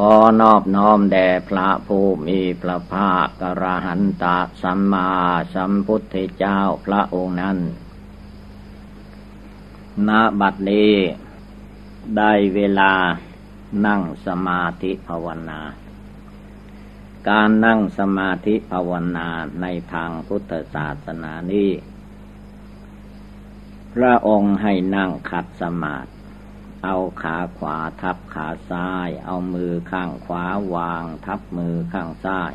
ขอนอบน้อมแด่พระผู้มีพระภาคกระหันตะสัมมาสัมพุทธเจ้าพระองค์นั้นณบัดนี้ได้เวลานั่งสมาธิภาวนา การนั่งสมาธิภาวนาในทางพุทธศาสนานี้ พระองค์ให้นั่งขัดสมาธิ เอาขาขวาทับขาซ้าย เอามือข้างขวาวาง ทับมือข้างซ้าย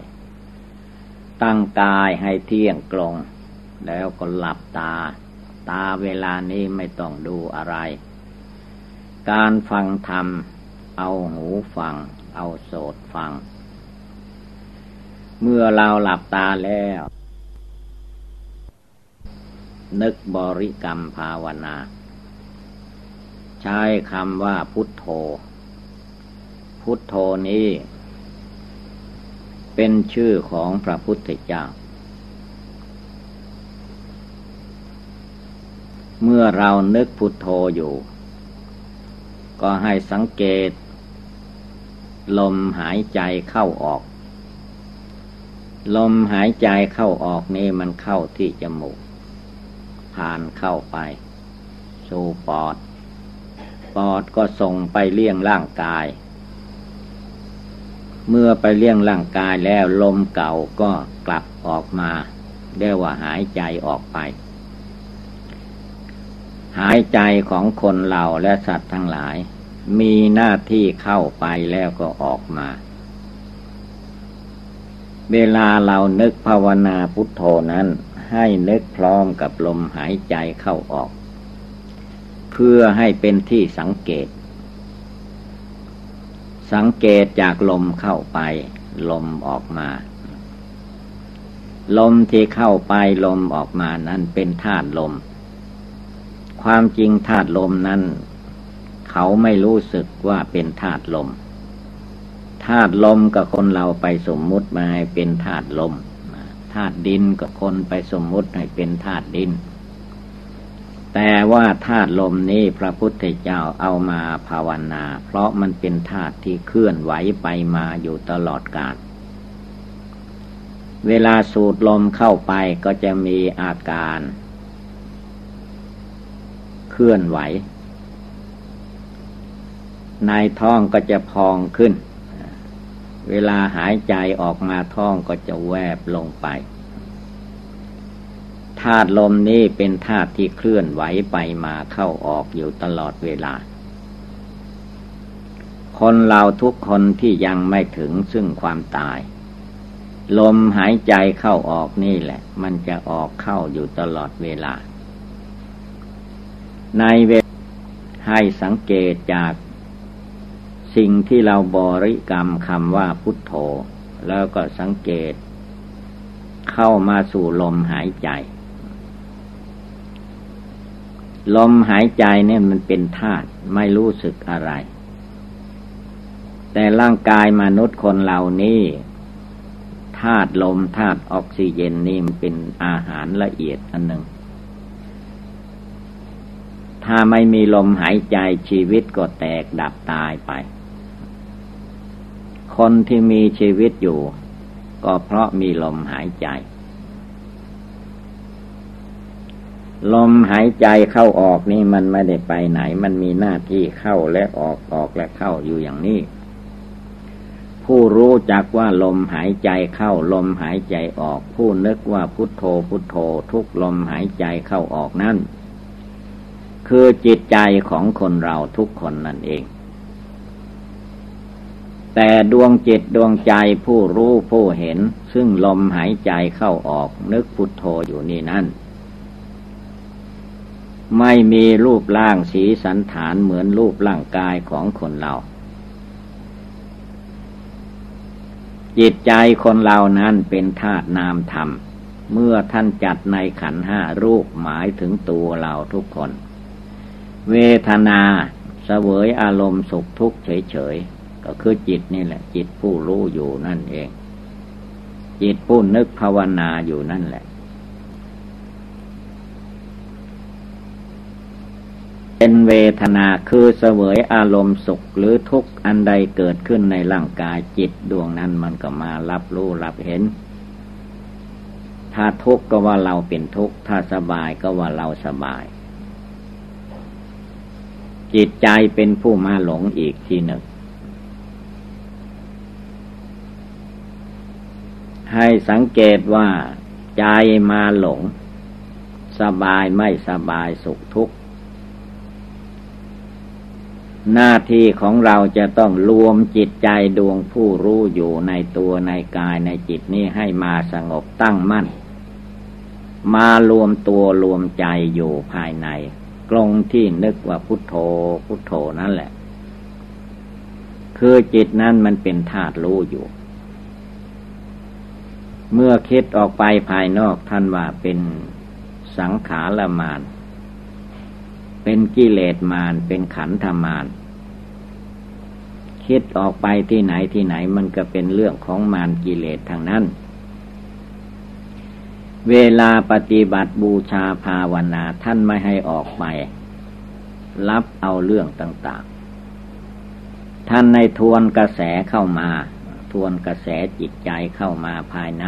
ตั้งกายให้เที่ยงตรง แล้วก็หลับตา ตาเวลานี้ไม่ต้องดูอะไร การฟังธรรม เอาหูฟัง เอาโสดฟัง เมื่อเราหลับตาแล้ว นึกบริกรรมภาวนา ใช้คำว่าพุทโธ พุทโธนี้ เป็นชื่อของพระพุทธเจ้า เมื่อเรานึกพุทโธอยู่ ก็ให้สังเกต ลมหายใจเข้าออก ลมหายใจเข้าออกนี่มันเข้าที่จมูก ผ่านเข้าไป สู่ปอด ปอดก็ส่งไปเลี้ยงร่างกาย เมื่อไปเลี้ยงร่างกายแล้วลมเก่าก็กลับออกมาเรียกว่าหายใจออกไป หายใจของคนเราและสัตว์ทั้งหลาย มีหน้าที่เข้าไปแล้วก็ออกมา เวลาเรานึกภาวนาพุทโธนั้น ให้นึกพร้อมกับลมหายใจเข้าออก พื่อให้เป็นที่สังเกต สังเกตจากลมเข้าไป ลมออกมา ลมที่เข้าไปลมออกมานั้นเป็นธาตุลม ความจริงธาตุลมนั้น เขาไม่รู้สึกว่าเป็นธาตุลมธาตุลมกับคนเราไปสมมุติมาให้เป็นธาตุลมธาตุดินกับคนไปสมมุติให้เป็นธาตุดิน แต่ว่าธาตุลมนี้พระพุทธเจ้าเอามาภาวนา เพราะมันเป็นธาตุที่เคลื่อนไหวไปมาอยู่ตลอดกาลเวลาสูดลมเข้าไปก็จะมีอาการ เคลื่อนไหว ในท้องก็จะพองขึ้น เวลาหายใจออกมาท้องก็จะแวบลงไป ธาตุลมนี้เป็นธาตุที่เคลื่อนไหวไปมาเข้าออกอยู่ตลอดเวลา คนเราทุกคนที่ยังไม่ถึงซึ่งความตาย ลมหายใจเข้าออกนี่แหละ มันจะออกเข้าอยู่ตลอดเวลา ในเวให้สังเกตจากสิ่งที่เราบริกรรมคำว่าพุทโธ แล้วก็สังเกตเข้ามาสู่ลมหายใจ ลมหายใจเนี่ยมันเป็นธาตุไม่รู้สึกอะไร แต่ร่างกายมนุษย์คนเหล่านี้ธาตุลมธาตุออกซิเจนนี่มันเป็นอาหารละเอียดอันหนึ่ง ถ้าไม่มีลมหายใจชีวิตก็แตกดับตายไป คนที่มีชีวิตอยู่ ก็เพราะมีลมหายใจ ลมหายใจเข้าออกนี่มันไม่ได้ไปไหน มันมีหน้าที่เข้าและออกออกและเข้าอยู่อย่างนี้ ผู้รู้จักว่าลมหายใจเข้าลมหายใจออก ผู้นึกว่าพุทโธพุทโธทุกลมหายใจเข้าออกนั่นคือจิตใจของคนเราทุกคนนั่นเอง แต่ดวงจิตดวงใจผู้รู้ผู้เห็น ซึ่งลมหายใจเข้าออกนึกพุทโธอยู่นี่นั่น ไม่มีรูปร่างสีสันฐานเหมือนรูปร่างกายของคนเรา จิตใจคนเรานั้นเป็นธาตุนามธรรม เมื่อท่านจัดในขันห้ารูปหมายถึงตัวเราทุกคน เวทนาเสวยอารมณ์สุขทุกข์เฉยๆ ก็คือจิตนี่แหละ จิตผู้รู้อยู่นั่นเอง จิตผู้นึกภาวนาอยู่นั่นแหละ เป็นเวทนาคือเสวยอารมณ์สุขหรือทุกข์อันใดเกิดขึ้นในร่างกายจิตดวงนั้นมันก็มารับรู้รับเห็น ถ้าทุกข์ก็ว่าเราเป็นทุกข์ถ้าสบายก็ว่าเราสบาย จิตใจเป็นผู้มาหลงอีกทีหนึ่งให้สังเกตว่า ใจมาหลง สบายไม่สบายสุขทุกข์ หน้าที่ของเราจะต้องรวมจิตใจดวงผู้รู้อยู่ในตัวในกายในจิตนี้ให้มาสงบตั้งมั่น มารวมตัวรวมใจอยู่ภายใน กลงที่นึกว่าพุทโธพุทโธนั่นแหละ คือจิตนั้นมันเป็นธาตุรู้อยู่ เมื่อคิดออกไปภายนอกท่านว่าเป็นสังขารมาน เป็นกิเลสมารเป็นขันธมารคิดออกไปที่ไหนที่ไหนมันก็เป็นเรื่องของมารกิเลสทางนั้น เวลาปฏิบัติบูชาภาวนาท่านไม่ให้ออกไป รับเอาเรื่องต่างๆ ท่านในทวนกระแสเข้ามา ทวนกระแสจิตใจเข้ามาภายใน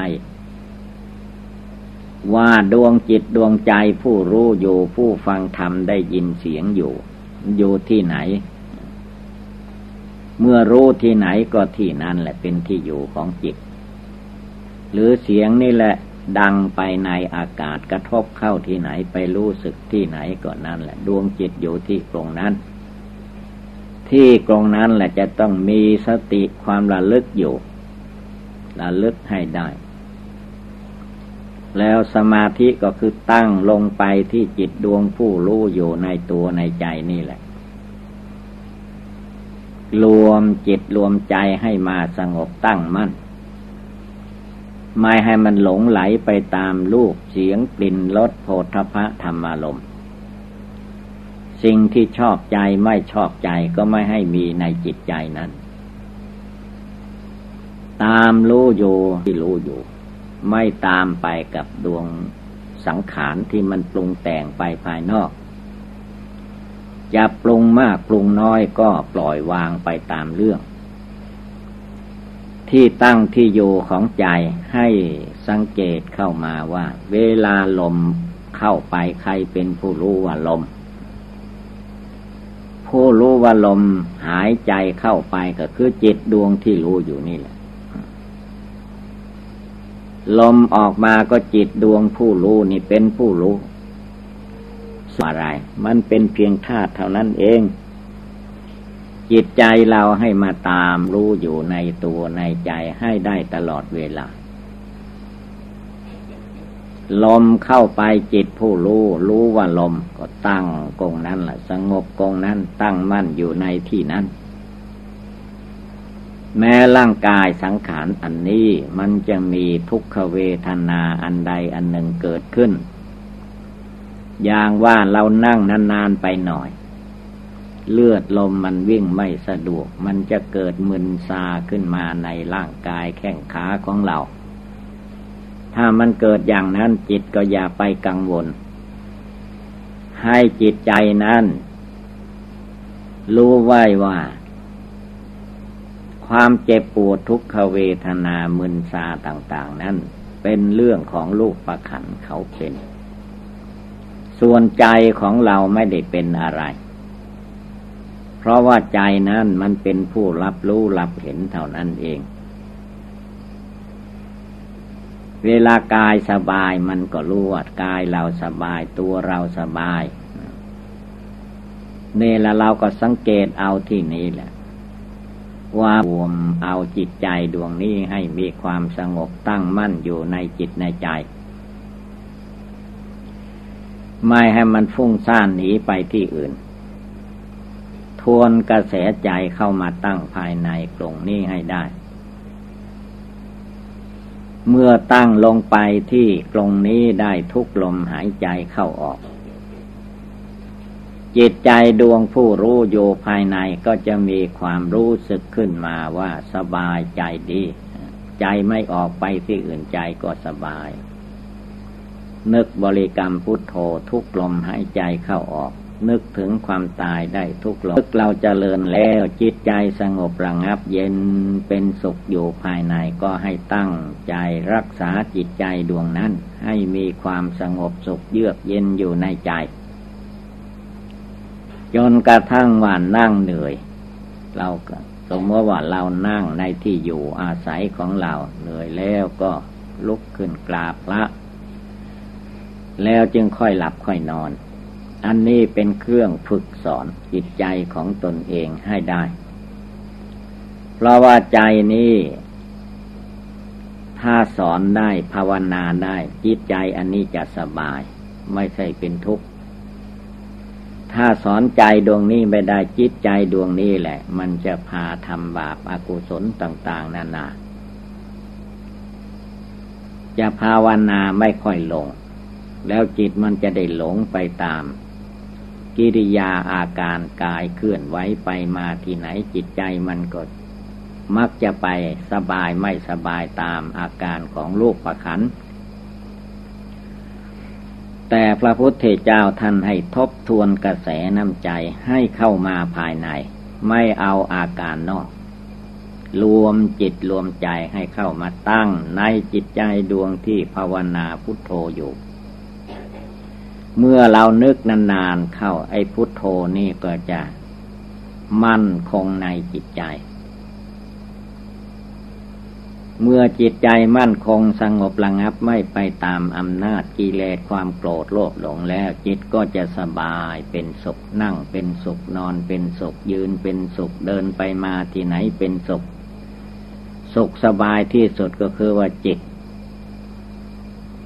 ว่าดวงจิตดวงใจผู้รู้อยู่ผู้ฟังธรรมได้ยินเสียงอยู่ อยู่ที่ไหน เมื่อรู้ที่ไหนก็ที่นั่นแหละเป็นที่อยู่ของจิต หรือเสียงนี่แหละดังไปในอากาศกระทบเข้าที่ไหนไปรู้สึกที่ไหนก็นั่นแหละ ดวงจิตอยู่ที่ตรงนั้น ที่ตรงนั้นแหละจะต้องมีสติความระลึกอยู่ระลึกให้ได้ แล้วสมาธิก็คือตั้งลงไปที่จิตดวงผู้รู้อยู่ในตัวในใจนี่แหละ รวมจิตรวมใจให้มาสงบตั้งมั่น ไม่ให้มันหลงไหลไปตามรูปเสียงกลิ่นรสโผฏฐะธรรมารมสิ่งที่ชอบใจไม่ชอบใจก็ไม่ให้มีในจิตใจนั้น ตามรู้อยู่ที่รู้อยู่ ไม่ตามไปกับดวงสังขารที่มันปรุงแต่งไปภายนอก จะปรุงมากปรุงน้อยก็ปล่อยวางไปตามเรื่อง ที่ตั้งที่อยู่ของใจให้สังเกตเข้ามาว่า เวลาลมเข้าไปใครเป็นผู้รู้ว่าลม ผู้รู้ว่าลมหายใจเข้าไปก็คือจิตดวงที่รู้อยู่นี่แหละ ลมออกมาก็จิตดวงผู้รู้นี่เป็นผู้รู้สอะไร มันเป็นเพียงธาตุเท่านั้นเอง จิตใจเราให้มาตามรู้อยู่ในตัวในใจให้ได้ตลอดเวลา ลมเข้าไปจิตผู้รู้ รู้ว่าลมก็ตั้งกงนั้นแหละสงบกงนั้นตั้งมั่นอยู่ในที่นั้น แม้ร่างกายสังขารอันนี้มันจะมีทุกขเวทนาอันใดอันหนึ่งเกิดขึ้น อย่างว่าเรานั่งนานๆไปหน่อย เลือดลมมันวิ่งไม่สะดวก มันจะเกิดมึนซาขึ้นมาในร่างกายแข้งขาของเรา ถ้ามันเกิดอย่างนั้นจิตก็อย่าไปกังวล ให้จิตใจนั้น รู้ไว้ว่า ความเจ็บปวดทุกขเวทนามึนซาต่าง ๆ นั้นเป็นเรื่องของลูกประขันเขาเป็น ส่วนใจของเราไม่ได้เป็นอะไร เพราะว่าใจนั้นมันเป็นผู้รับรู้รับเห็นเท่านั้นเอง เวลากายสบายมันก็รู้ว่ากายเราสบายตัวเราสบายนี่ละเราก็สังเกตเอาที่นี้แหละ ว่าบวมเอาจิตใจดวงนี้ให้มีความสงบตั้งมั่นอยู่ในจิตในใจ ไม่ให้มันฟุ้งซ่านหนีไปที่อื่น ทวนกระแสใจเข้ามาตั้งภายในกลงนี้ให้ได้ เมื่อตั้งลงไปที่ตรงนี้ได้ทุกลมหายใจเข้าออก จิตใจดวงผู้รู้อยู่ภายในก็จะมีความรู้สึกขึ้นมาว่าสบายใจดี ใจไม่ออกไปที่อื่นใจก็สบาย นึกบริกรรมพุทโธทุกลมหายใจเข้าออก นึกถึงความตายได้ทุกลมนึกเราจเจริญแล้วจิตใจสงบระงับเย็นเป็นสุขอยู่ภายในก็ให้ตั้งใจรักษาจิตใจดวงนั้น ให้มีความสงบสุขเยือกเย็นอยู่ในใจ จนกระทั่งวันนั่งเหนื่อย เราก็สมมติว่าเรานั่งในที่อยู่อาศัยของเราเหนื่อยแล้วก็ลุกขึ้นกราบพระ แล้วจึงค่อยหลับค่อยนอน อันนี้เป็นเครื่องฝึกสอนจิตใจของตนเองให้ได้ เพราะว่าใจนี้ถ้าสอนได้ภาวนาได้จิตใจอันนี้จะสบาย ไม่ใช่เป็นทุกข์ ถ้าสอนใจดวงนี้ไม่ได้จิตใจดวงนี้แหละ มันจะพาทำบาปอากุศลต่าง ๆ นานาจะภาวนาไม่ค่อยลง แล้วจิตมันจะได้หลงไปตาม กิริยาอาการกายเคลื่อนไหวไปมาที่ไหนจิตใจมันก็ มักจะไปสบายไม่สบายตามอาการของลูกประคัน แต่พระพุทธเจ้าท่านให้ทบทวนกระแสน้ำใจให้เข้ามาภายใน ไม่เอาอาการนอก รวมจิตรวมใจให้เข้ามาตั้งในจิตใจดวงที่ภาวนาพุทโธอยู่ เมื่อเรานึกนานๆเข้าไอ้พุทโธนี่ก็จะมั่นคงในจิตใจ เมื่อจิตใจมั่นคงสงบระงับไม่ไปตามอำนาจกิเลสความโกรธโลภหลงแล้ว จิตก็จะสบายเป็นสุขนั่งเป็นสุขนอนเป็นสุขยืนเป็นสุขเดินไปมาที่ไหนเป็นสุข สุขสบายที่สุดก็คือว่าจิต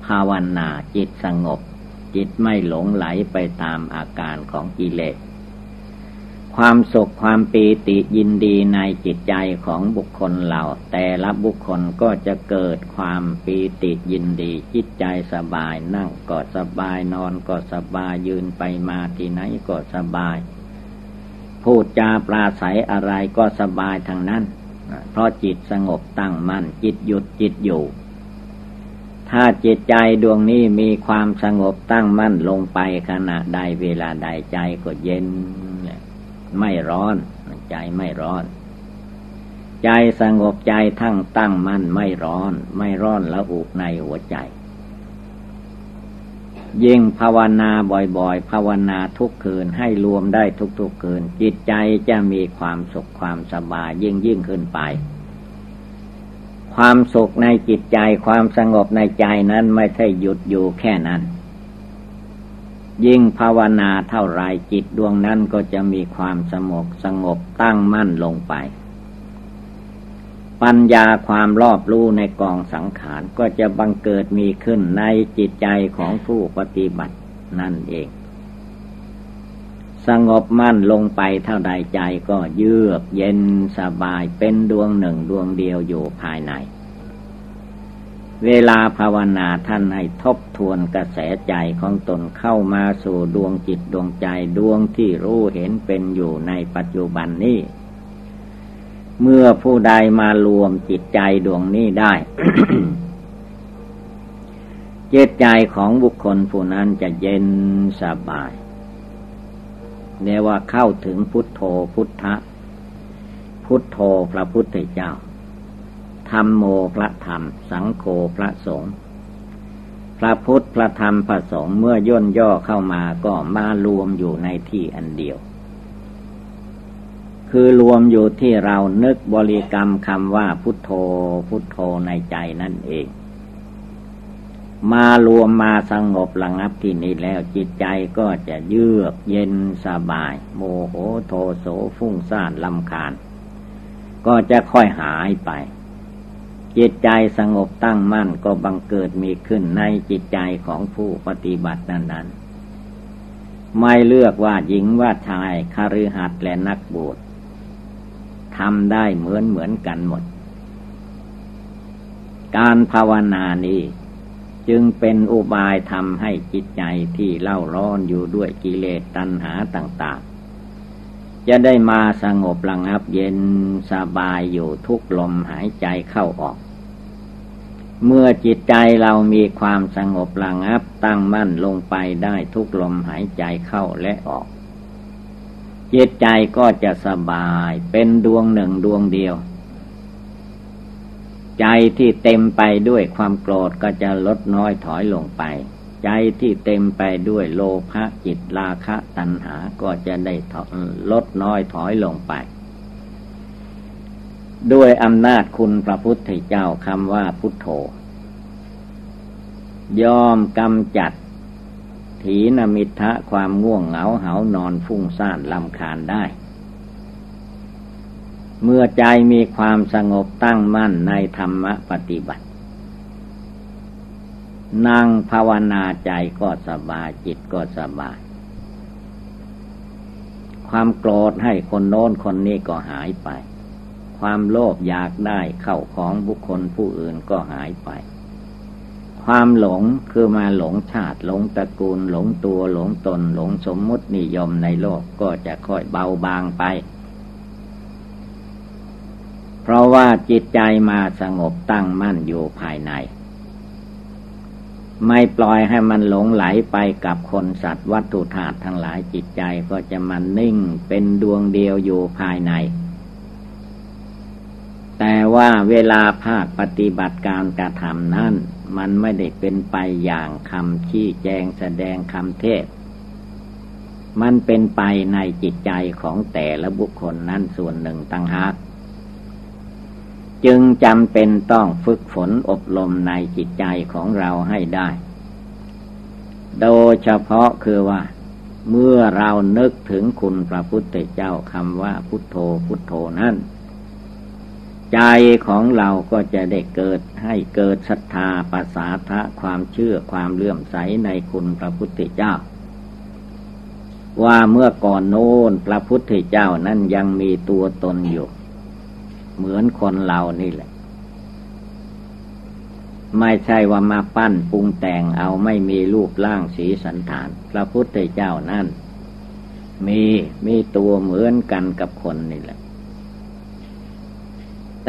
ภาวนาจิตสงบ จิตไม่หลงไหลไปตามอาการของกิเลส ความสุขความปีติยินดีในจิตใจของบุคคลเรา แต่ละบุคคลก็จะเกิดความปีติยินดีจิตใจสบายนั่งก็สบายนอนก็สบายยืนไปมาที่ไหนก็สบาย พูดจาปราศัยอะไรก็สบายทางนั้น เพราะจิตสงบตั้งมัน่นจิตหยุดจิตอยู่ ถ้าจิตใจดวงนี้มีความสงบตั้งมั่นลงไปขณะใดเวลาใดใจก็เย็น ไม่ร้อน ใจไม่ร้อน ใจสงบใจทั้งตั้งมั่นไม่ร้อน ไม่ร้อนละอุในหัวใจ ยิ่งภาวนาบ่อยๆ ภาวนาทุกคืนให้รวมได้ทุกๆคืน จิตใจจะมีความสุขความสบายยิ่งยิ่งขึ้นไปความสุขในจิตใจความสงบในใจนั้นไม่ใช่หยุดอยู่แค่นั้น ยิ่งภาวนาเท่าไรจิตดวงนั้นก็จะมีความสงบสงบตั้งมั่นลงไป ปัญญาความรอบรู้ในกองสังขารก็จะบังเกิดมีขึ้นในจิตใจของผู้ปฏิบัตินั่นเอง สงบมั่นลงไปเท่าใดใจก็เยือกเย็นสบายเป็นดวงหนึ่งดวงเดียวอยู่ภายใน เวลาภาวนาท่านให้ทบทวนกระแสใจของตนเข้ามาสู่ดวงจิตดวงใจดวงที่รู้เห็นเป็นอยู่ในปัจจุบันนี้ เมื่อผู้ใดมารวมจิตใจดวงนี้ได้ เจตใจของบุคคลผู้นั้นจะเย็นสบายเนี่ยว่าเข้าถึงพุทโธพุทธะ พุทโธพระพุทธเจ้า ธรรมโมพระธรรม สังโฆพระสงฆ์พระพุทธพระธรรมพระสงฆ์เมื่อย่นย่อเข้ามาก็มารวมอยู่ในที่อันเดียว คือรวมอยู่ที่เรานึกบริกรรมคำว่าพุทโธพุทโธในใจนั่นเอง มารวมมาสงบระงับที่นี้แล้วจิตใจก็จะเยือกเย็นสบาย โมโหโทโสฟุ้งซ่านลำคาญ ก็จะค่อยหายไป จิตใจสงบตั้งมั่นก็บังเกิดมีขึ้นในจิตใจของผู้ปฏิบัตินั้นๆ ไม่เลือกว่าหญิงว่าชายคาฤหัสและนักบวชทำได้เหมือนเหมือนกันหมด การภาวนานี้จึงเป็นอุบายทำให้จิตใจที่เล่าร้อนอยู่ด้วยกิเลสตัณหาต่างๆ จะได้มาสงบระงับเย็นสบายอยู่ทุกลมหายใจเข้าออก เมื่อจิตใจเรามีความสงบระงับตั้งมั่นลงไปได้ทุกลมหายใจเข้าและออก จิตใจก็จะสบายเป็นดวงหนึ่งดวงเดียว ใจที่เต็มไปด้วยความโกรธก็จะลดน้อยถอยลงไป ใจที่เต็มไปด้วยโลภะจิตราคะตัณหาก็จะได้ลดน้อยถอยลงไป ด้วยอำนาจคุณพระพุทธเจ้าคำว่าพุทโธยอมกำจัด ถีนมิทะความง่วงเหงาเหานอนฟุ้งซ่านลำคาญได้ เมื่อใจมีความสงบตั้งมั่นในธรรมปฏิบัติ นั่งภาวนาใจก็สบายจิตก็สบาย ความโกรธให้คนโน้นคนนี้ก็หายไป ความโลภอยากได้เข้าของบุคคลผู้อื่นก็หายไป ความหลงคือมาหลงชาติหลงตระกูลหลงตัวหลงตนหลงสมมุตินิยมในโลกก็จะค่อยเบาบางไป เพราะว่าจิตใจมาสงบตั้งมั่นอยู่ภายใน ไม่ปล่อยให้มันหลงไหลไปกับคนสัตว์วัตถุธาตุทั้งหลายจิตใจก็จะมันนิ่งเป็นดวงเดียวอยู่ภายใน แต่ว่าเวลาภาคปฏิบัติการกระทำนั้น มันไม่ได้เป็นไปอย่างคำชี้แจงแสดงคำเทศ มันเป็นไปในจิตใจของแต่ละบุคคลนั้นส่วนหนึ่งต่างหากจึงจำเป็นต้องฝึกฝนอบรมในจิตใจของเราให้ได้ โดยเฉพาะคือว่า เมื่อเรานึกถึงคุณพระพุทธเจ้าคำว่าพุทโธพุทโธนั้น ใจของเราก็จะได้เกิดให้เกิดศรัทธาปัสสาทะความเชื่อความเลื่อมใสในคุณพระพุทธเจ้า ว่าเมื่อก่อนโน้นพระพุทธเจ้านั้นยังมีตัวตนอยู่ เหมือนคนเรานี่แหละ ไม่ใช่ว่ามาปั้นปรุงแต่งเอาไม่มีรูปร่างสีสันฐาน พระพุทธเจ้านั่นมีมีตัวเหมือนกันกับคนนี่แหละ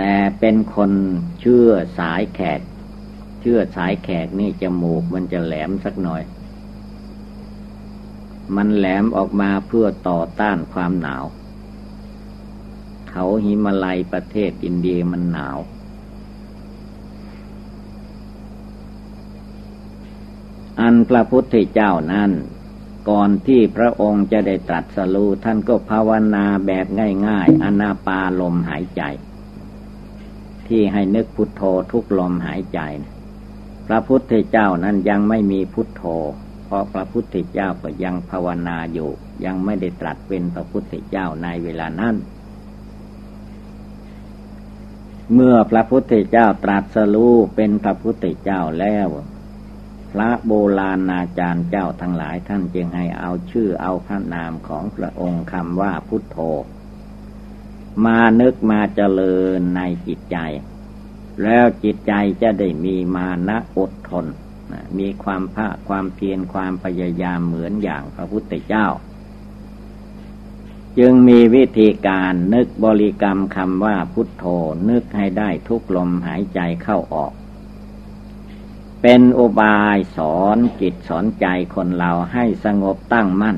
แต่เป็นคนเชื่อสายแขก เชื่อสายแขกนี่จมูกมันจะแหลมสักหน่อย มันแหลมออกมาเพื่อต่อต้านความหนาว เขาหิมาลัยประเทศอินเดียมันหนาว อันพระพุทธเจ้านั้นก่อนที่พระองค์จะได้ตรัสรู้ท่านก็ภาวนาแบบง่าย ๆ อนาปาลมหายใจ ที่ให้นึกพุทโธทุกลมหายใจ พระพุทธเจ้านั้นยังไม่มีพุทโธ เพราะพระพุทธเจ้าก็ยังภาวนาอยู่ ยังไม่ได้ตรัสเป็นพระพุทธเจ้าในเวลานั้น เมื่อพระพุทธเจ้าตรัสรู้เป็นพระพุทธเจ้าแล้ว พระโบราณอาจารย์เจ้าทั้งหลายท่านจึงให้เอาชื่อเอาพระนามของพระองค์คำว่าพุทโธ มานึกมาเจริญในจิตใจ แล้วจิตใจจะได้มีมานะอดทนมีความภาคความเพียรความพยายามเหมือนอย่างพระพุทธเจ้า จึงมีวิธีการนึกบริกรรมคำว่าพุทโธนึกให้ได้ทุกลมหายใจเข้าออก เป็นอุบายสอนจิตสอนใจคนเราให้สงบตั้งมั่น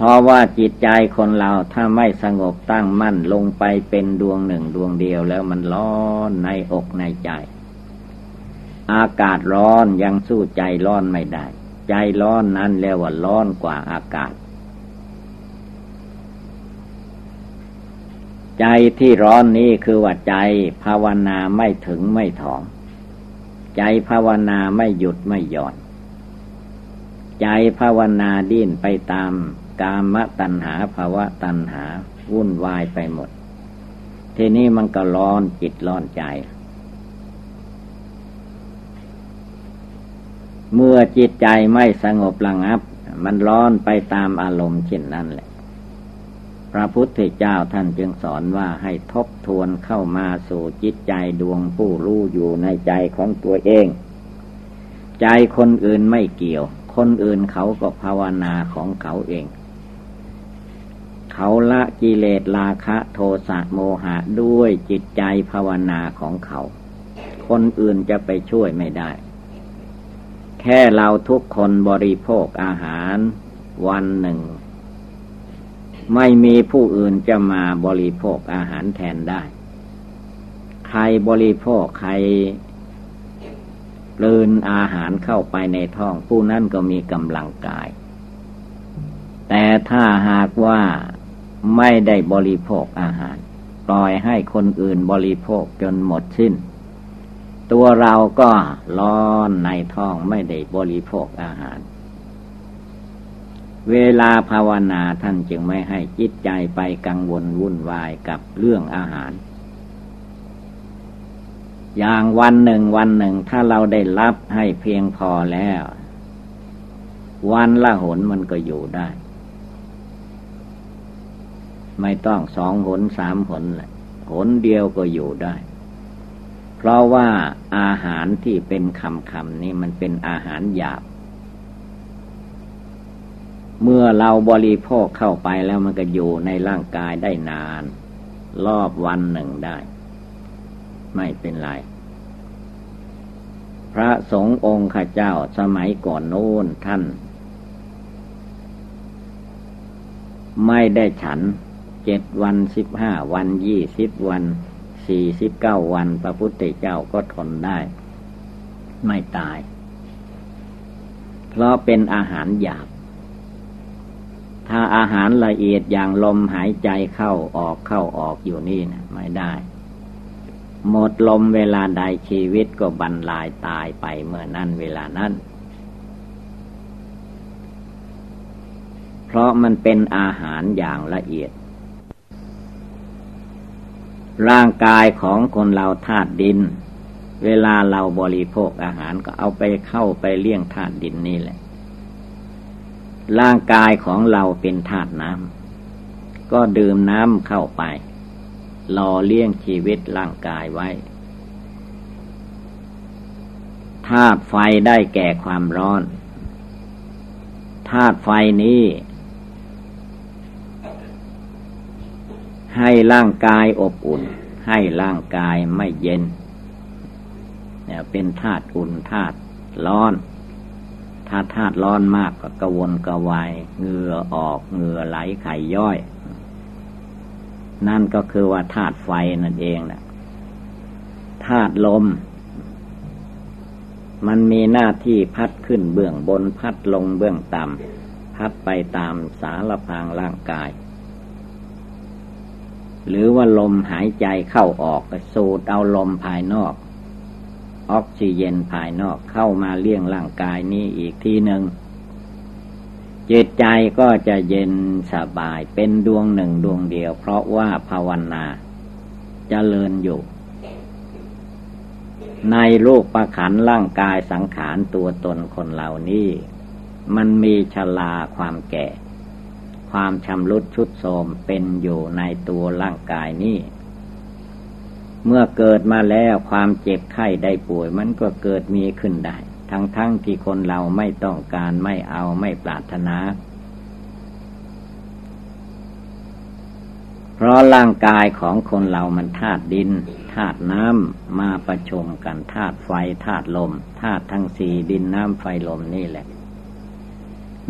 เพราะว่าจิตใจคนเราถ้าไม่สงบตั้งมั่นลงไปเป็นดวงหนึ่งดวงเดียวแล้วมันร้อนในอกในใจ อากาศร้อนยังสู้ใจร้อนไม่ได้ ใจร้อนนั้นเรียกว่าร้อนกว่าอากาศ ใจที่ร้อนนี้คือว่าใจภาวนาไม่ถึงไม่ถอง ใจภาวนาไม่หยุดไม่หย่อน ใจภาวนาดิ้นไปตาม กามตัณหาภาวะตัณหา วุ่นวายไปหมด ทีนี้มันก็ร้อนจิตร้อนใจ เมื่อจิตใจไม่สงบระงับ มันร้อนไปตามอารมณ์เช่นนั้นแหละ พระพุทธเจ้าท่านจึงสอนว่าให้ทบทวนเข้ามาสู่จิตใจดวงผู้รู้อยู่ในใจของตัวเอง ใจคนอื่นไม่เกี่ยวคนอื่นเขาก็ภาวนาของเขาเอง เขาละกิเลสราคะโทสะโมหะด้วยจิตใจภาวนาของเขา คนอื่นจะไปช่วยไม่ได้ แค่เราทุกคนบริโภคอาหาร วันหนึ่ง ไม่มีผู้อื่นจะมาบริโภคอาหารแทนได้ ใครบริโภคใครลืนอาหารเข้าไปในท้องผู้นั้นก็มีกำลังกายแต่ถ้าหากว่า ไม่ได้บริโภคอาหาร ปล่อยให้คนอื่นบริโภคจนหมดสิ้น ตัวเราก็ร้อนในท้องไม่ได้บริโภคอาหาร เวลาภาวนาท่านจึงไม่ให้จิตใจไปกังวลวุ่นวายกับเรื่องอาหาร อย่างวันหนึ่งวันหนึ่งถ้าเราได้รับให้เพียงพอแล้ว วันละหนมันก็อยู่ได้ ไม่ต้องสองหนสามหนเลยหนเดียวก็อยู่ได้ เพราะว่าอาหารที่เป็นคำคำนี้มันเป็นอาหารหยาบ เมื่อเราบริโภคเข้าไปแล้วมันก็อยู่ในร่างกายได้นาน รอบวันหนึ่งได้ ไม่เป็นไรพระสงฆ์องค์ข้าเจ้าสมัยก่อนโน้นท่าน ไม่ได้ฉัน เจ็ดวันสิบห้าวันยี่สิบวันสี่สิบเก้าวันพระพุทธเจ้าก็ทนได้ ไม่ตาย เพราะเป็นอาหารหยาบ ถ้าอาหารละเอียดอย่างลมหายใจเข้าออกเข้าออกอยู่นี่นะไม่ได้ หมดลมเวลาใดชีวิตก็บรรลายตายไปเมื่อนั้นเวลานั้นเพราะมันเป็นอาหารอย่างละเอียด ร่างกายของคนเราธาตุดิน เวลาเราบริโภคอาหารก็เอาไปเข้าไปเลี้ยงธาตุดินนี่แหละ ร่างกายของเราเป็นธาตุน้ำก็ดื่มน้ำเข้าไปหล่อเลี้ยงชีวิตร่างกายไว้ธาตุไฟได้แก่ความร้อนธาตุไฟนี้ ให้ร่างกายอบอุ่น ให้ร่างกายไม่เย็นเนี่ยเป็นธาตุอุ่นธาตุร้อน ถ้าธาตุร้อนมากก็กระวนกระวายเหงื่อออกเหงื่อไหลไข่ย่อย นั่นก็คือว่าธาตุไฟนั่นเองนะธาตุลม มันมีหน้าที่พัดขึ้นเบื้องบนพัดลงเบื้องต่ำพัดไปตามสารพางร่างกาย หรือว่าลมหายใจเข้าออกสูดเอาลมภายนอก ออกซิเจนภายนอกเข้ามาเลี้ยงร่างกายนี้อีกทีหนึ่งจิตใจก็จะเย็นสบายเป็นดวงหนึ่งดวงเดียว เพราะว่าภาวนาจเจริญอยู่ ในรูปประขันร่างกายสังขารตัวตนคนเหล่านี้ มันมีชลาความแก่ ความชำรุดชุดโทมเป็นอยู่ในตัวร่างกายนี้เมื่อเกิดมาแล้วความเจ็บไข้ได้ป่วย มันก็เกิดมีขึ้นได้ ทั้งๆทที่คนเราไม่ต้องการไม่เอาไม่ปรารถนา เพราะร่างกายของคนเรามันธาตุดินธาตุน้ำมาประชุมกันธาตุไฟธาตุลมธาตุทั้งสี่ดินน้ำไฟลมนี่แหละ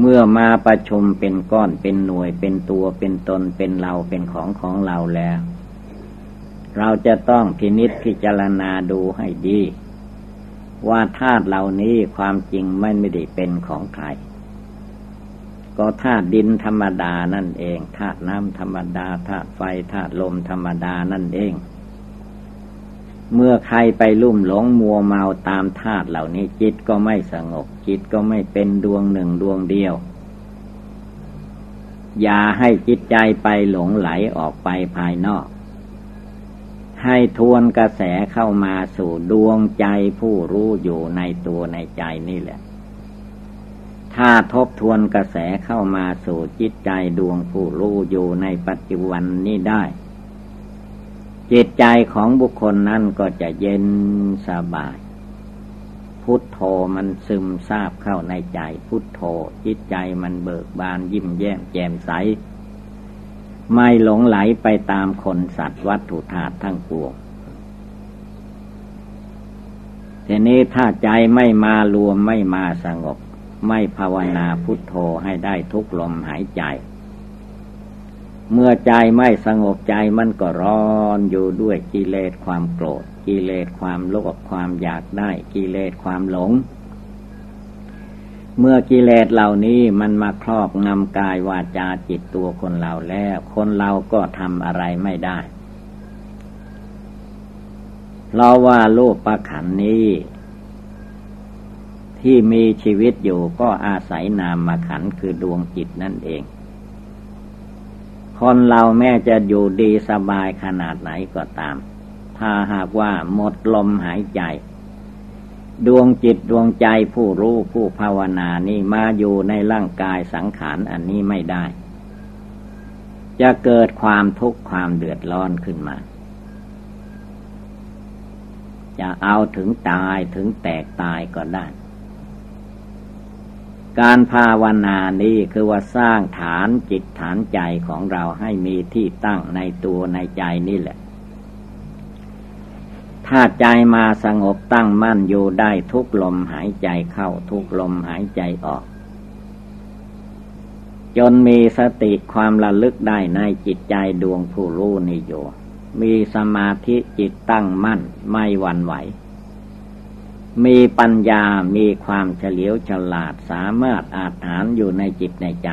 เมื่อมาประชุมเป็นก้อนเป็นหน่วยเป็นตัวเป็นตนเป็นเราเป็นของของเราแล้ว เราจะต้องพินิษพิจารณาดูให้ดี ว่าธาตุเหล่านี้ความจริงไม่ไม่ได้เป็นของใคร ก็ธาตุดินธรรมดานั่นเองธาตุน้ำธรรมดาธาตุไฟธาตุลมธรรมดานั่นเอง เมื่อใครไปลุ่มหลงมัวเมาตามธาตุเหล่านี้จิตก็ไม่สงบจิตก็ไม่เป็นดวงหนึ่งดวงเดียว อย่าให้จิตใจไปหลงไหลออกไปภายนอก ให้ทวนกระแสเข้ามาสู่ดวงใจผู้รู้อยู่ในตัวในใจนี่แหละ ถ้าทบทวนกระแสเข้ามาสู่จิตใจดวงผู้รู้อยู่ในปัจจุบันนี้ได้ จิตใจของบุคคลนั้นก็จะเย็นสบาย พุทโธมันซึมซาบเข้าในใจ พุทโธจิตใจมันเบิกบานยิ้มแย้มแจ่มใส ไม่หลงไหลไปตามคนสัตว์วัตถุธาตุทั้งปวงทีนี้ถ้าใจไม่มารวมไม่มาสงบ ไม่ภาวนาพุทโธให้ได้ทุกลมหายใจ เมื่อใจไม่สงบใจมันก็ร้อนอยู่ด้วยกิเลสความโกรธ กิเลสความโลภความอยากได้ กิเลสความหลง เมื่อกิเลสเหล่านี้มันมาครอบงำกายวาจาจิตตัวคนเราแล้ว คนเราก็ทำอะไรไม่ได้เพราะว่าโลกประขันนี้ ที่มีชีวิตอยู่ก็อาศัยนามมาขันคือดวงจิตนั่นเอง คนเราแม้จะอยู่ดีสบายขนาดไหนก็ตาม ถ้าหากว่าหมดลมหายใจ ดวงจิตดวงใจผู้รู้ผู้ภาวนานี่มาอยู่ในร่างกายสังขารอันนี้ไม่ได้ จะเกิดความทุกข์ความเดือดร้อนขึ้นมา จะเอาถึงตายถึงแตกตายก็ได้ การภาวนานี้คือว่าสร้างฐานจิตฐานใจของเราให้มีที่ตั้งในตัวในใจนี่แหละ ถ้าใจมาสงบตั้งมั่นอยู่ได้ทุกลมหายใจเข้าทุกลมหายใจออก จนมีสติความระลึกได้ในจิตใจดวงผู้รู้นิโยมีสมาธิจิตตั้งมั่นไม่หวั่นไหว มีปัญญามีความเฉลียวฉลาดสามารถอาถานอยู่ในจิตในใจ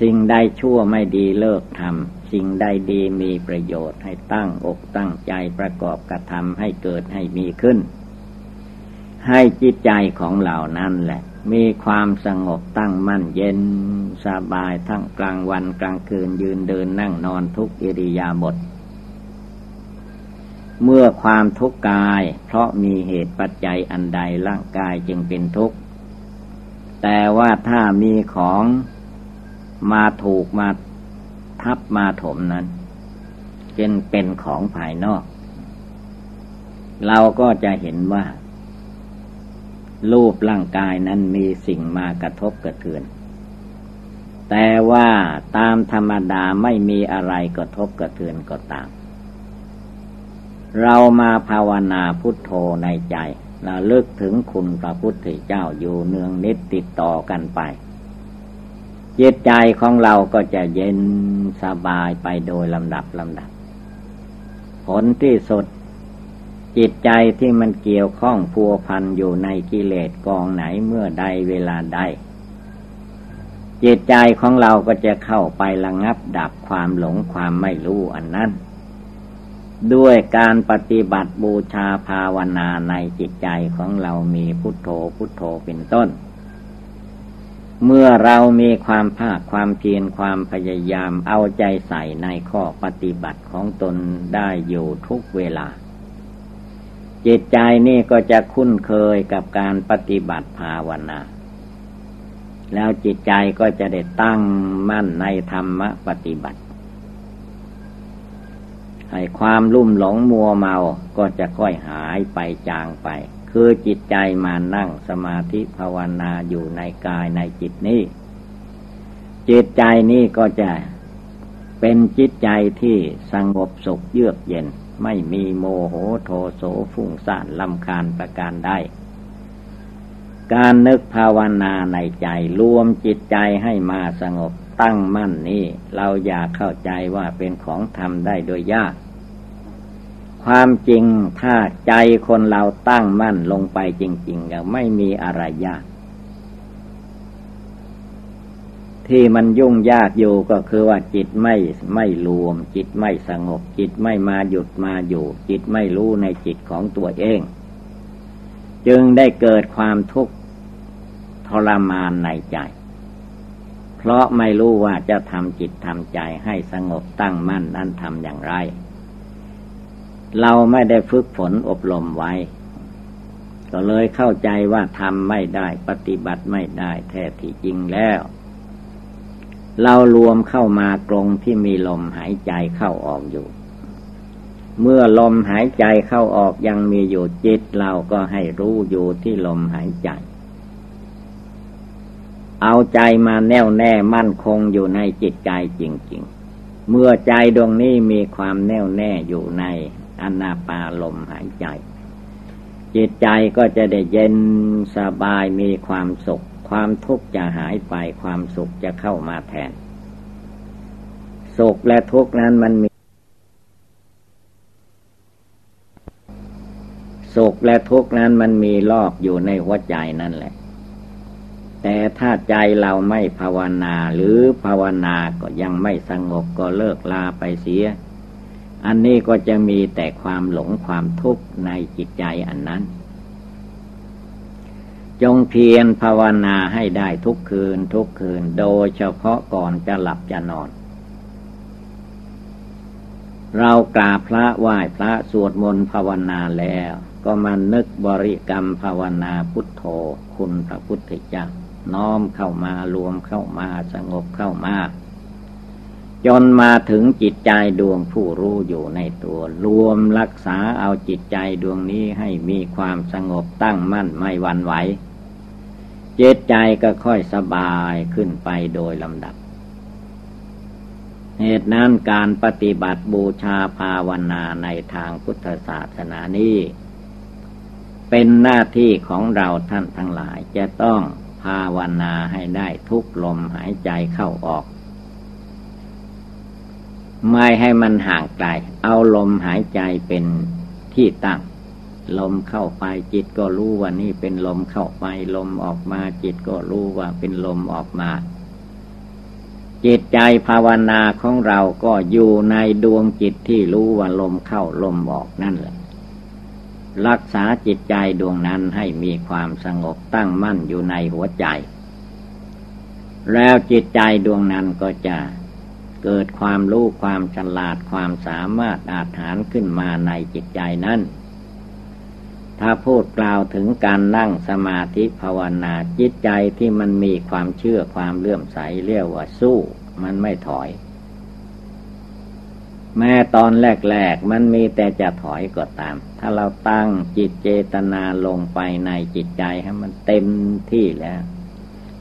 สิ่งใดชั่วไม่ดีเลิกทำสิ่งใดดีมีประโยชน์ให้ตั้งอกตั้งใจประกอบกระทำให้เกิดให้มีขึ้น ให้จิตใจของเหล่านั้นแหละ มีความสงบตั้งมั่นเย็นสบายทั้งกลางวันกลางคืนยืนเดินนั่งนอนทุกอิริยาบถ เมื่อความทุกข์กาย เพราะมีเหตุปัจจัยอันใดร่างกายจึงเป็นทุกข์ แต่ว่าถ้ามีของมาถูกมาทับมาถมนั้นจึงเป็นของภายนอก เราก็จะเห็นว่า รูปร่างกายนั้นมีสิ่งมากระทบกระเทือน แต่ว่าตามธรรมดาไม่มีอะไรกระทบกระเทือนก็ตาม เรามาภาวนาพุทโธในใจเราเลิกถึงคุณพระพุทธเจ้าอยู่เนืองนิดติดต่อกันไป จิตใจของเราก็จะเย็นสบายไปโดยลำดับลำดับ ผลที่สุด จิตใจที่มันเกี่ยวข้องพัวพันอยู่ในกิเลสกองไหนเมื่อใดเวลาใด จิตใจของเราก็จะเข้าไประงับดับความหลงความไม่รู้อันนั้น ด้วยการปฏิบัติบูชาภาวนาในจิตใจของเรามีพุทโธพุทโธเป็นต้น เมื่อเรามีความภาคความเพียรความพยายามเอาใจใส่ในข้อปฏิบัติของตนได้อยู่ทุกเวลา จิตใจนี่ก็จะคุ้นเคยกับการปฏิบัติภาวนา แล้วจิตใจก็จะได้ตั้งมั่นในธรรมปฏิบัติ ให้ความลุ่มหลงมัวเมาก็จะค่อยหายไปจางไป คือจิตใจมานั่งสมาธิภาวนาอยู่ในกายในจิตนี้ จิตใจนี้ก็จะเป็นจิตใจที่สงบสุขเยือกเย็น ไม่มีโมโหโทโสฟุ้งซ่านลำคาญประการใดการนึกภาวนาในใจรวมจิตใจให้มาสงบ ตั้งมั่นนี้ เราอยากเข้าใจว่าเป็นของทำได้โดยยาก ความจริงถ้าใจคนเราตั้งมั่นลงไปจริงๆก็ไม่มีอะไรยาก ที่มันยุ่งยากอยู่ก็คือว่าจิตไม่ไม่รวม จิตไม่สงบ จิตไม่มาหยุดมาอยู่ จิตไม่รู้ในจิตของตัวเอง จึงได้เกิดความทุกข์ทรมานในใจ เพราะไม่รู้ว่าจะทำจิตทำใจให้สงบตั้งมั่นนั้นทำอย่างไร เราไม่ได้ฝึกฝนอบรมไว้ ก็เลยเข้าใจว่าทำไม่ได้ปฏิบัติไม่ได้แท้ที่จริงแล้ว เรารวมเข้ามากรงที่มีลมหายใจเข้าออกอยู่ เมื่อลมหายใจเข้าออกยังมีอยู่จิตเราก็ให้รู้อยู่ที่ลมหายใจ เอาใจมาแน่วแน่มั่นคงอยู่ในจิตใจจริง ๆ เมื่อใจดวงนี้มีความแน่วแน่อยู่ในอนาปาลมหายใจ จิตใจก็จะได้เย็นสบายมีความสุข ความทุกข์จะหายไปความสุขจะเข้ามาแทน สุขและทุกข์นั้นมันมีสุขและทุกข์นั้นมันมีรอบอยู่ในหัวใจนั่นแหละ แต่ถ้าใจเราไม่ภาวนาหรือภาวนาก็ยังไม่สงบก็เลิกลาไปเสีย อันนี้ก็จะมีแต่ความหลงความทุกข์ในจิตใจอันนั้น จงเพียรภาวนาให้ได้ทุกคืนทุกคืนโดยเฉพาะก่อนจะหลับจะนอน เรากราบพระไหว้พระสวดมนต์ภาวนาแล้ว ก็มานึกบริกรรมภาวนาพุทโธคุณพระพุทธเจ้า น้อมเข้ามารวมเข้ามาสงบเข้ามาจนมาถึงจิตใจดวงผู้รู้อยู่ในตัว รวมรักษาเอาจิตใจดวงนี้ให้มีความสงบตั้งมั่นไม่หวั่นไหวเจตใจก็ค่อยสบายขึ้นไปโดยลำดับ เหตุนั้นการปฏิบัติบูชาภาวนาในทางพุทธศาสนานี้ เป็นหน้าที่ของเราท่านทั้งหลายจะต้อง ภาวนาให้ได้ทุกลมหายใจเข้าออก ไม่ให้มันห่างไกล เอาลมหายใจเป็นที่ตั้ง ลมเข้าไปจิตก็รู้ว่านี่เป็นลมเข้าไป ลมออกมาจิตก็รู้ว่าเป็นลมออกมา จิตใจภาวนาของเราก็อยู่ในดวงจิตที่รู้ว่าลมเข้าลมออกนั่นแหละ รักษาจิตใจดวงนั้นให้มีความสงบตั้งมั่นอยู่ในหัวใจ แล้วจิตใจดวงนั้นก็จะเกิดความรู้ความฉลาดความสามารถอาถานขึ้นมาในจิตใจนั้น ถ้าพูดกล่าวถึงการนั่งสมาธิภาวนาจิตใจที่มันมีความเชื่อความเลื่อมใสเรียกว่าสู้ มันไม่ถอย แม้ตอนแรกๆมันมีแต่จะถอยก็ตาม ถ้าเราตั้งจิตเจตนาลงไปในจิตใจให้มันเต็มที่แล้ว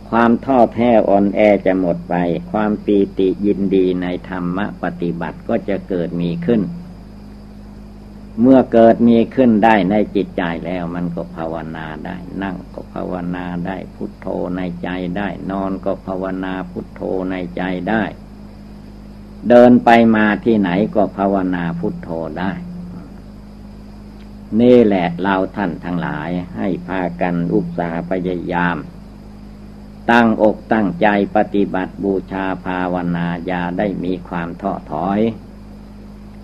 ความท้อแท้อ่อนแอจะหมดไป ความปีติยินดีในธรรมปฏิบัติก็จะเกิดมีขึ้น เมื่อเกิดมีขึ้นได้ในจิตใจแล้วมันก็ภาวนาได้ นั่งก็ภาวนาได้ พุทโธในใจได้ นอนก็ภาวนาพุทโธในใจได้ เดินไปมาที่ไหนก็ภาวนาพุทโธได้ นี่แหละเราท่านทั้งหลายให้พากันอุตสาหพยายาม ตั้งอกตั้งใจปฏิบัติบูชาภาวนาอย่าได้มีความท้อถอย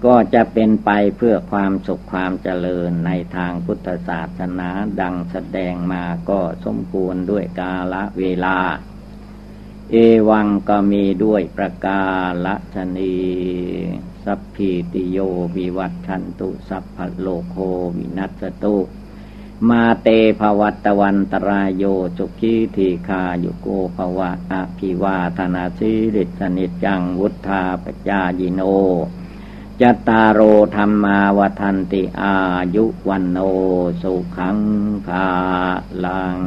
ก็จะเป็นไปเพื่อความสุขความเจริญในทางพุทธศาสนาดังแสดงมาก็สมควรด้วยกาละเวลา เอวังก็มีด้วยประกาละชนีสัพพิติโยวิวัตชันตุ สัพพโลโควินัสตุมาเตภวัตวันตรายโยจุกีทีคาโยโกภวะอภิวาธนาสิริสนิจังวุธาปจายิโนจตารโอธรรมาวทันติอายุวันโนสุขังภาลัง